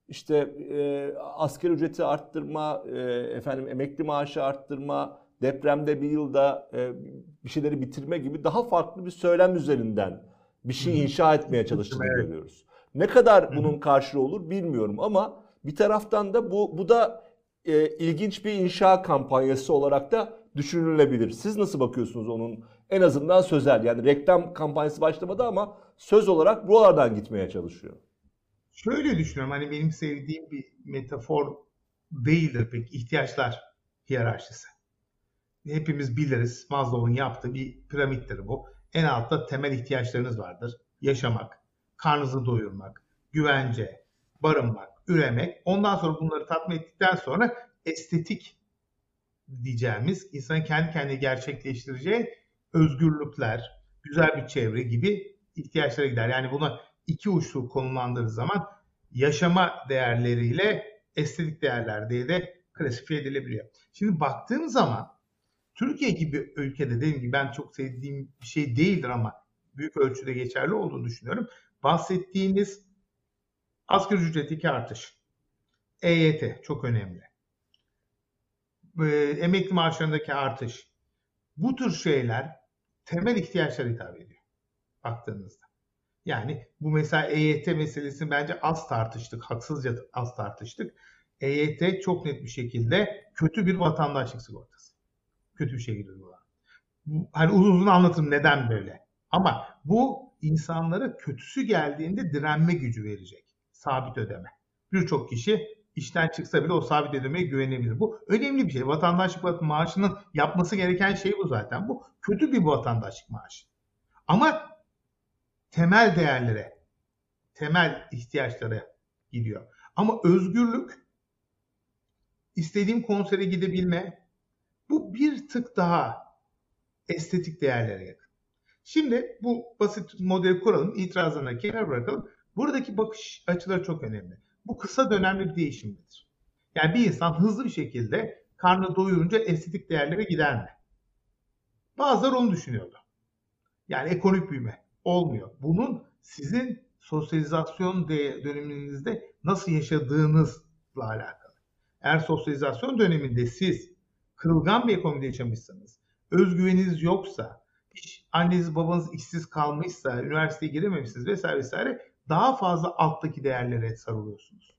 işte e, asgari ücreti arttırma, e, efendim emekli maaşı arttırma, depremde bir yılda e, bir şeyleri bitirme gibi daha farklı bir söylem üzerinden bir şey inşa etmeye çalıştığını görüyoruz. Ne kadar bunun karşılığı olur bilmiyorum ama bir taraftan da bu bu da e, ilginç bir inşa kampanyası olarak da düşünülebilir. Siz nasıl bakıyorsunuz onun en azından sözel yani reklam kampanyası başlamadı ama söz olarak buralardan gitmeye çalışıyor. Şöyle düşünüyorum hani benim sevdiğim bir metafor değildir pek ihtiyaçlar hiyerarşisi. Hepimiz biliriz Maslow'un yaptığı bir piramittir bu. En altta temel ihtiyaçlarınız vardır. Yaşamak, karnınızı doyurmak, güvence, barınmak, üremek. Ondan sonra bunları tatmin ettikten sonra estetik diyeceğimiz, insanın kendi kendine gerçekleştireceği özgürlükler, güzel bir çevre gibi ihtiyaçlara gider. Yani buna iki uçlu konumlandırdığı zaman yaşama değerleriyle estetik değerler diye de klasifiye edilebiliyor. Şimdi baktığım zaman Türkiye gibi ülkede dediğim gibi ben çok sevdiğim bir şey değildir ama büyük ölçüde geçerli olduğunu düşünüyorum. Bahsettiğiniz asgari ücretteki artış, EYT çok önemli. Emekli maaşlarındaki artış. Bu tür şeyler temel ihtiyaçlara hitap ediyor baktığınızda. Yani bu mesela EYT meselesini bence az tartıştık, haksızca az tartıştık. EYT çok net bir şekilde kötü bir vatandaşlık sigortası. Kötü bir şekilde uygulanıyor. Hani uzun uzun anlatırım neden böyle. Ama bu insanlara kötüsü geldiğinde direnme gücü verecek. Sabit ödeme. Birçok kişi işten çıksa bile o sabit ödemeye güvenebilir. Bu önemli bir şey. Vatandaşlık maaşının yapması gereken şey bu zaten. Bu kötü bir vatandaşlık maaşı. Ama temel değerlere, temel ihtiyaçlara gidiyor. Ama özgürlük, istediğim konsere gidebilme, bu bir tık daha estetik değerlere yakın. Şimdi bu basit modeli kuralım, itirazlarına kenara bırakalım. Buradaki bakış açıları çok önemli. Bu kısa dönemli bir değişimdir. Yani bir insan hızlı bir şekilde karnı doyurunca estetik değerlere gider mi? Bazıları onu düşünüyordu. Yani ekonomik büyüme olmuyor. Bunun sizin sosyalizasyon döneminizde nasıl yaşadığınızla alakalı. Eğer sosyalizasyon döneminde siz kırılgan bir ekonomide yaşamışsanız, özgüveniniz yoksa, hiç anneniz babanız işsiz kalmışsa, üniversiteye girememişsiniz vesaire vesaire daha fazla alttaki değerlere sarılıyorsunuz.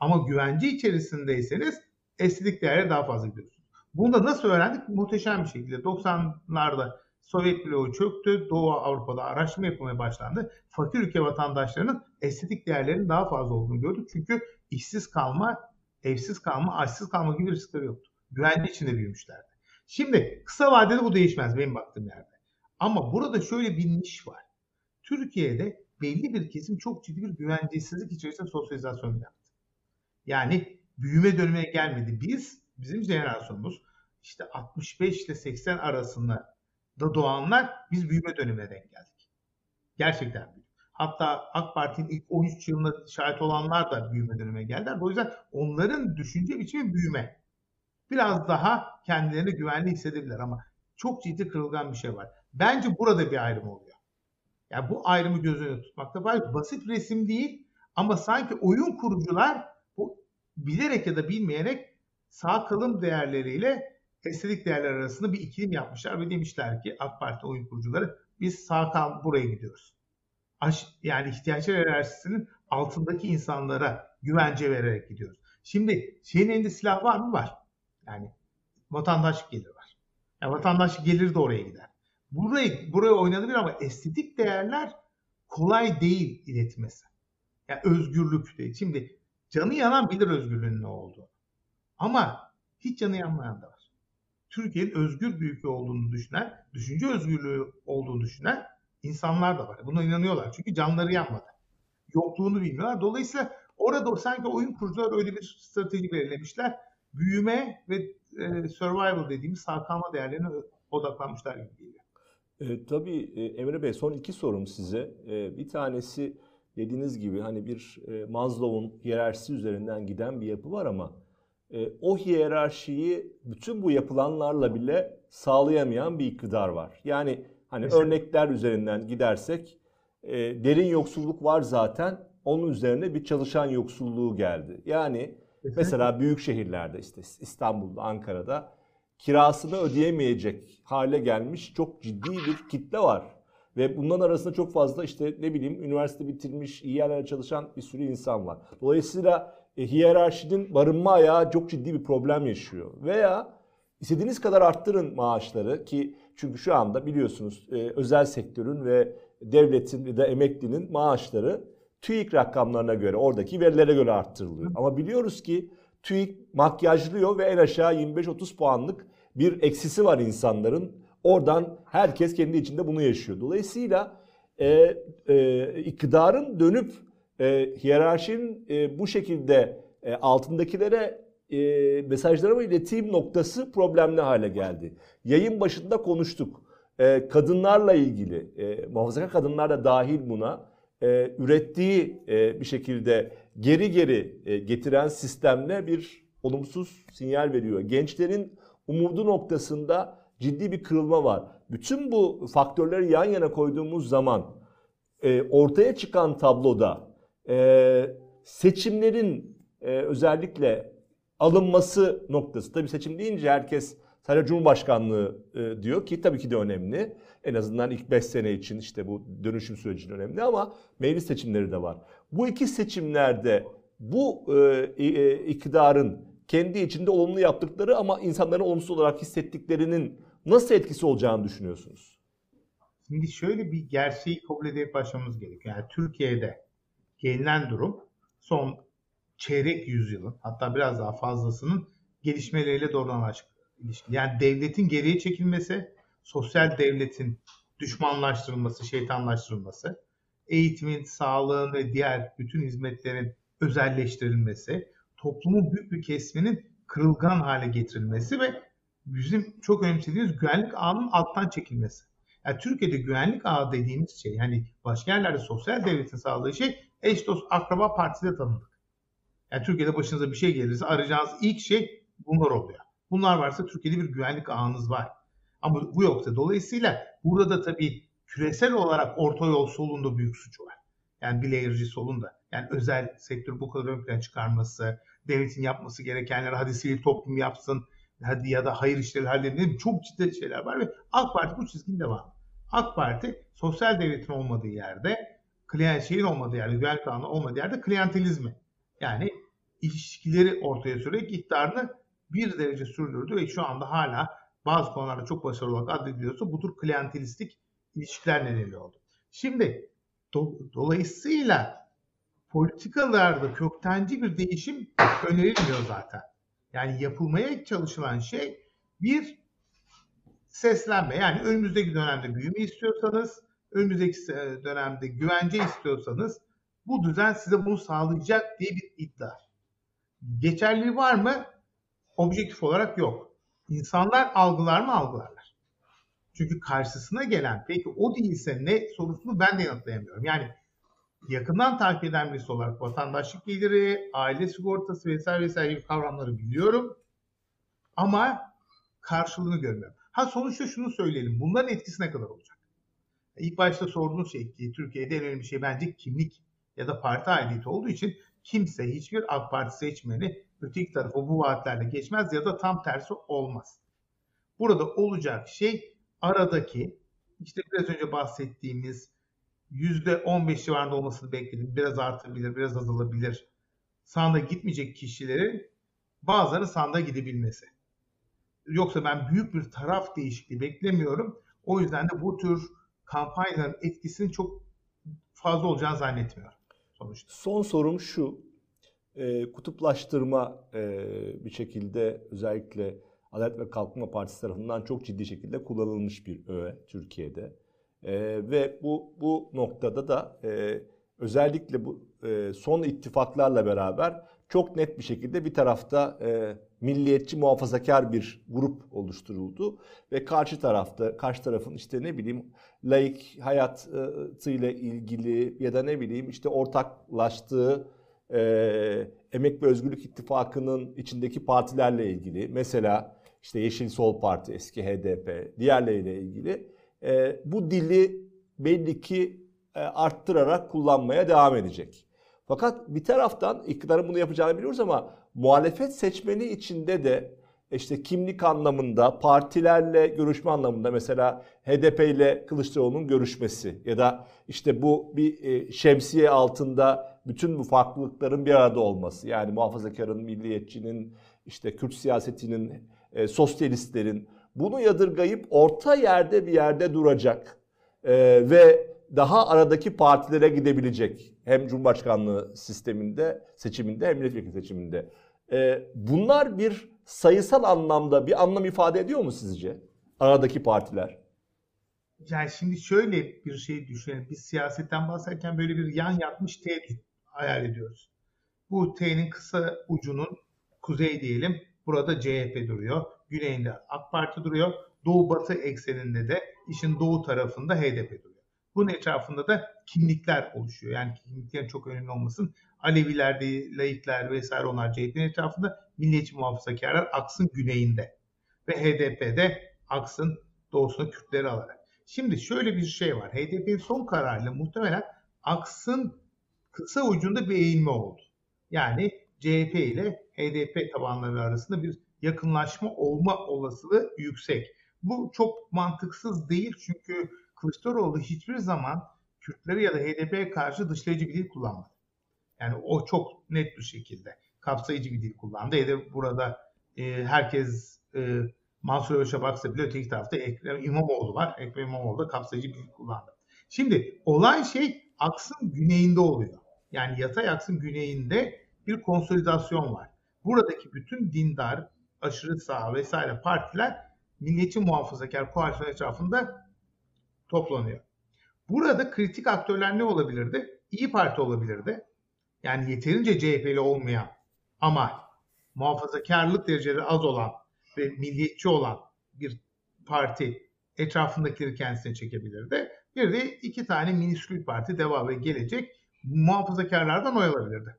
Ama güvence içerisindeyseniz estetik değerlere daha fazla gidiyorsunuz. Bunu da nasıl öğrendik? Muhteşem bir şekilde. 90'larda Sovyet bloğu çöktü. Doğu Avrupa'da araştırma yapılmaya başlandı. Fakir ülke vatandaşlarının estetik değerlerinin daha fazla olduğunu gördük. Çünkü işsiz kalma, evsiz kalma, açsız kalma gibi riskleri yoktu. Güvence içinde büyümüşlerdi. Şimdi kısa vadede bu değişmez benim baktığım yerde. Ama burada şöyle bir niş var. Türkiye'de belli bir kesim çok ciddi bir güvencesizlik içerisinde sosyalizasyon yaptı. Yani büyüme dönemine gelmedi. Biz, bizim jenerasyonumuz işte 65 ile 80 arasında da doğanlar biz büyüme dönemine denk geldik. Gerçekten büyük. Hatta AK Parti'nin ilk 13 yılında şahit olanlar da büyüme dönemine geldiler. O yüzden onların düşünce biçimi büyüme. Biraz daha kendilerini güvenli hissedebilirler ama çok ciddi kırılgan bir şey var. Bence burada bir ayrım oluyor. Yani bu ayrımı göz önüne tutmakta var. Basit resim değil ama sanki oyun kurucular bu bilerek ya da bilmeyerek sağ kalım değerleriyle estetik değerler arasında bir ikilim yapmışlar ve demişler ki AK Parti oyun kurucuları biz sağ kal buraya gidiyoruz. Yani ihtiyaçlar hiyerarşisinin altındaki insanlara güvence vererek gidiyoruz. Şimdi şeyin elinde silah var mı? Var. Yani vatandaşlık gelir var. Yani vatandaşlık gelir de oraya gider. Burayı, buraya oynanabilir ama estetik değerler kolay değil iletmesi. Yani özgürlük değil. Şimdi canı yanan bilir özgürlüğün ne olduğunu. Ama hiç canı yanmayan da var. Türkiye'nin özgür bir ülke olduğunu düşünen, düşünce özgürlüğü olduğunu düşünen insanlar da var. Buna inanıyorlar. Çünkü canları yanmadı. Yokluğunu bilmiyorlar. Dolayısıyla orada sanki oyun kurucular öyle bir strateji belirlemişler. Büyüme ve e, survival dediğimiz sağ kalma değerlerine odaklanmışlar gibi geliyor. E, tabii e, Emre Bey son iki sorum size. E, bir tanesi dediğiniz gibi hani bir e, Maslow'un hiyerarşisi üzerinden giden bir yapı var ama e, o hiyerarşiyi bütün bu yapılanlarla bile sağlayamayan bir iktidar var. Yani hani Mesela. örnekler üzerinden gidersek e, derin yoksulluk var zaten. Onun üzerine bir çalışan yoksulluğu geldi. Yani mesela büyük şehirlerde işte İstanbul'da, Ankara'da kirasını ödeyemeyecek hale gelmiş çok ciddi bir kitle var. Ve bundan arasında çok fazla işte ne bileyim üniversite bitirmiş, iyi yerlerde çalışan bir sürü insan var. Dolayısıyla e, hiyerarşinin barınma ayağı çok ciddi bir problem yaşıyor. Veya istediğiniz kadar arttırın maaşları ki çünkü şu anda biliyorsunuz e, özel sektörün ve devletin ya da emeklinin maaşları TÜİK rakamlarına göre oradaki verilere göre arttırılıyor. Ama biliyoruz ki TÜİK makyajlıyor ve en aşağı 25-30 puanlık bir eksisi var insanların. Oradan herkes kendi içinde bunu yaşıyor. Dolayısıyla e, e, iktidarın dönüp e, hiyerarşinin e, bu şekilde e, altındakilere e, mesajlarımı ileteyim noktası problemli hale geldi. Yayın başında konuştuk. E, kadınlarla ilgili, e, muhafazakar kadınlar da dahil buna e, ürettiği e, bir şekilde geri geri e, getiren sistemle bir olumsuz sinyal veriyor. Gençlerin umudu noktasında ciddi bir kırılma var. Bütün bu faktörleri yan yana koyduğumuz zaman e, ortaya çıkan tabloda e, seçimlerin e, özellikle alınması noktası. Tabii seçim deyince herkes sadece Cumhurbaşkanlığı e, diyor ki tabii ki de önemli. En azından ilk 5 sene için işte bu dönüşüm sürecinin önemli ama meclis seçimleri de var. Bu iki seçimlerde bu e, e, iktidarın kendi içinde olumlu yaptıkları ama insanların olumsuz olarak hissettiklerinin nasıl etkisi olacağını düşünüyorsunuz? Şimdi şöyle bir gerçeği kabul edip başlamamız gerekiyor. Yani Türkiye'de gelinen durum son çeyrek yüzyılın hatta biraz daha fazlasının gelişmeleriyle doğrudan ilişkili. Yani devletin geriye çekilmesi, sosyal devletin düşmanlaştırılması, şeytanlaştırılması, eğitimin, sağlığın ve diğer bütün hizmetlerin özelleştirilmesi, toplumun büyük bir kesiminin kırılgan hale getirilmesi ve bizim çok önemsediğimiz güvenlik ağının alttan çekilmesi. Yani Türkiye'de güvenlik ağı dediğimiz şey, yani başka yerlerde sosyal devletin sağladığı şey eş dost akraba partide tanındık. Yani Türkiye'de başınıza bir şey gelirse arayacağınız ilk şey bunlar oluyor. Bunlar varsa Türkiye'de bir güvenlik ağınız var. Ama bu yoksa dolayısıyla burada da tabii küresel olarak orta yol solunda büyük suç var. Yani bilayırcı solunda. Yani özel sektör bu kadar ön plana çıkarması, devletin yapması gerekenler hadi sivil toplum yapsın, hadi ya da hayır işleri halledelim. Çok ciddi şeyler var ve AK Parti bu çizginin devamı. AK Parti sosyal devletin olmadığı yerde, şeyin olmadığı yerde, güvenlik alanı olmadığı yerde klientelizmi yani ilişkileri ortaya sürerek iktidarını bir derece sürdürdü ve şu anda hala bazı konularda çok başarılı olarak addediliyorsa bu tür klientelistik ilişkiler nedeniyle oldu. Şimdi do, dolayısıyla politikalarda köktenci bir değişim önerilmiyor zaten. Yani yapılmaya çalışılan şey bir seslenme. Yani önümüzdeki dönemde büyüme istiyorsanız, önümüzdeki dönemde güvence istiyorsanız bu düzen size bunu sağlayacak diye bir iddia. Geçerliği var mı? Objektif olarak yok. İnsanlar algılar mı algılarlar. Çünkü karşısına gelen peki o değilse ne sorusunu ben de yanıtlayamıyorum. Yani yakından takip eden birisi olarak vatandaşlık geliri, aile sigortası vesaire vesaire gibi kavramları biliyorum. Ama karşılığını görmüyorum. Ha sonuçta şunu söyleyelim. Bunların etkisi ne kadar olacak? İlk başta sorduğunuz şey ki Türkiye'de en önemli şey bence kimlik ya da parti aidiyeti olduğu için kimse hiçbir AK Parti seçmeni öteki tarafa bu vaatlerle geçmez ya da tam tersi olmaz. Burada olacak şey aradaki işte biraz önce bahsettiğimiz %15 civarında olmasını bekledim. Biraz artabilir, biraz azalabilir. Sanda gitmeyecek kişilerin bazıları sanda gidebilmesi. Yoksa ben büyük bir taraf değişikliği beklemiyorum. O yüzden de bu tür kampanyaların etkisinin çok fazla olacağını zannetmiyorum sonuçta. Son sorum şu. E, kutuplaştırma e, bir şekilde özellikle Adalet ve Kalkınma Partisi tarafından çok ciddi şekilde kullanılmış bir öğe Türkiye'de. E, ve bu bu noktada da e, özellikle bu e, son ittifaklarla beraber çok net bir şekilde bir tarafta e, milliyetçi muhafazakar bir grup oluşturuldu ve karşı tarafta karşı tarafın işte ne bileyim laik hayatıyla ilgili ya da ne bileyim işte ortaklaştığı e, Emek ve Özgürlük İttifakı'nın içindeki partilerle ilgili mesela işte Yeşil Sol Parti eski HDP diğerleriyle ilgili e, bu dili belli ki e, arttırarak kullanmaya devam edecek. Fakat bir taraftan iktidarın bunu yapacağını biliyoruz ama muhalefet seçmeni içinde de işte kimlik anlamında, partilerle görüşme anlamında mesela HDP ile Kılıçdaroğlu'nun görüşmesi ya da işte bu bir e, şemsiye altında bütün bu farklılıkların bir arada olması. Yani muhafazakarın, milliyetçinin, işte Kürt siyasetinin, e, sosyalistlerin bunu yadırgayıp orta yerde bir yerde duracak e, ve daha aradaki partilere gidebilecek. Hem Cumhurbaşkanlığı sisteminde, seçiminde hem milletvekili seçiminde. Bunlar bir sayısal anlamda bir anlam ifade ediyor mu sizce? Aradaki partiler. Yani şimdi şöyle bir şey düşünelim. Biz siyasetten bahsederken böyle bir yan yatmış T hayal ediyoruz. Bu T'nin kısa ucunun kuzey diyelim burada CHP duruyor. Güneyinde AK Parti duruyor. Doğu batı ekseninde de işin doğu tarafında HDP duruyor. Bunun etrafında da kimlikler oluşuyor. Yani kimliklerin çok önemli olmasın. Aleviler, laikler vesaire onlar CHP'nin etrafında. Milliyetçi muhafazakarlar aksın güneyinde. Ve HDP'de aksın doğusunda Kürtleri alarak. Şimdi şöyle bir şey var. HDP'nin son kararıyla muhtemelen aksın kısa ucunda bir eğilme oldu. Yani CHP ile HDP tabanları arasında bir yakınlaşma olma olasılığı yüksek. Bu çok mantıksız değil çünkü Kılıçdaroğlu hiçbir zaman Kürtleri ya da HDP'ye karşı dışlayıcı bir dil kullanmadı. Yani o çok net bir şekilde kapsayıcı bir dil kullandı. Da burada e, herkes e, Mansur Yavaş'a baksa bile öteki tarafta Ekrem İmamoğlu var. Ekrem İmamoğlu da kapsayıcı bir dil kullandı. Şimdi olay şey aksın güneyinde oluyor. Yani yatay aksın güneyinde bir konsolidasyon var. Buradaki bütün dindar, aşırı sağ vesaire partiler milliyetçi muhafazakar koalisyon etrafında toplanıyor. Burada kritik aktörler ne olabilirdi? İyi Parti olabilirdi. Yani yeterince CHP'li olmayan ama muhafazakarlık dereceleri az olan ve milliyetçi olan bir parti etrafındakileri kendisine çekebilirdi. Bir de iki tane miniskül parti Deva ve Gelecek muhafazakarlardan oy alabilirdi.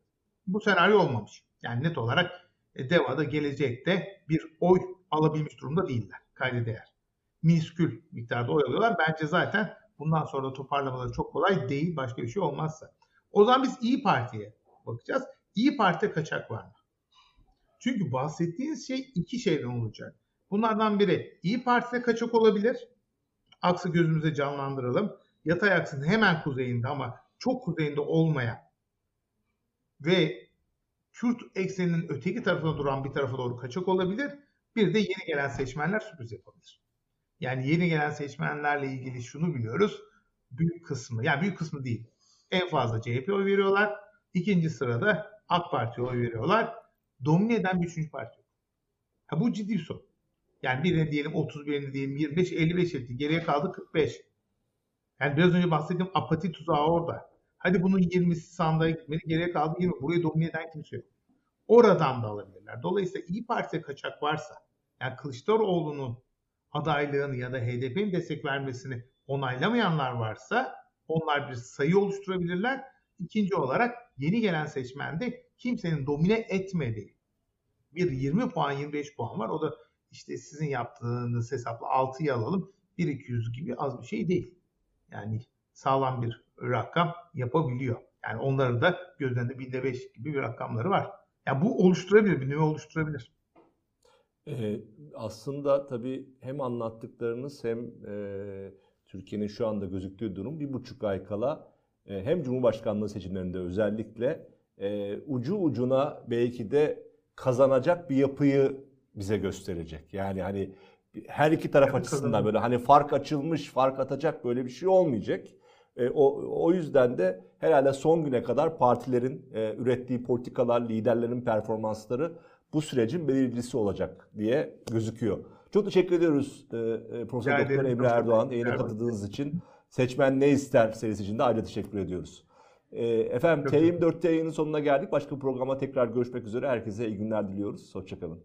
Bu senaryo olmamış. Yani net olarak e, Deva'da gelecekte bir oy alabilmiş durumda değiller. Kayda değer. Miniskül miktarda oy alıyorlar. Bence zaten bundan sonra toparlamaları çok kolay değil. Başka bir şey olmazsa. O zaman biz İyi Parti'ye bakacağız. İyi Parti kaçak var mı? Çünkü bahsettiğiniz şey iki şeyden olacak. Bunlardan biri İyi Parti'de kaçak olabilir. Aksı gözümüze canlandıralım. Yatay aksın hemen kuzeyinde ama çok kuzeyinde olmayan ve Kürt ekseninin öteki tarafına duran bir tarafa doğru kaçak olabilir. Bir de yeni gelen seçmenler sürpriz yapabilir. Yani yeni gelen seçmenlerle ilgili şunu biliyoruz. Büyük kısmı, yani büyük kısmı değil. En fazla CHP oy veriyorlar. İkinci sırada AK Parti'ye oy veriyorlar. Domine eden bir üçüncü parti. Ha, bu ciddi bir sorun. Yani birine diyelim 30, birine diyelim 25, 55 etti. Geriye kaldı 45. Yani biraz önce bahsettiğim apati tuzağı orada. Hadi bunun 20'si sandığa gitmeli. Geriye kaldı 20. Burayı domine eden kimse yok. Oradan da alabilirler. Dolayısıyla İyi Parti'de kaçak varsa, yani Kılıçdaroğlu'nun adaylığını ya da HDP'nin destek vermesini onaylamayanlar varsa onlar bir sayı oluşturabilirler. İkinci olarak yeni gelen seçmende kimsenin domine etmediği bir 20 puan 25 puan var. O da işte sizin yaptığınız hesapla 6'yı alalım. 1-200 gibi az bir şey değil. Yani sağlam bir rakam yapabiliyor. Yani onları da gözlerinde binde 5 gibi bir rakamları var. Yani bu oluşturabilir, bir nüve oluşturabilir. Ee, aslında tabii hem anlattıklarınız hem e, Türkiye'nin şu anda gözüktüğü durum bir buçuk ay kala hem Cumhurbaşkanlığı seçimlerinde özellikle e, ucu ucuna belki de kazanacak bir yapıyı bize gösterecek. Yani hani her iki taraf açısından böyle hani fark açılmış, fark atacak böyle bir şey olmayacak. E, o, o yüzden de herhalde son güne kadar partilerin e, ürettiği politikalar, liderlerin performansları bu sürecin belirleyicisi olacak diye gözüküyor. Çok teşekkür ediyoruz e, e, Profesör Doktor Emre Erdoğan yayına katıldığınız için. Seçmen ne ister serisi için de ayrıca teşekkür ediyoruz. E, efendim T24'te yayının sonuna geldik. Başka bir programa tekrar görüşmek üzere. Herkese iyi günler diliyoruz. Hoşçakalın.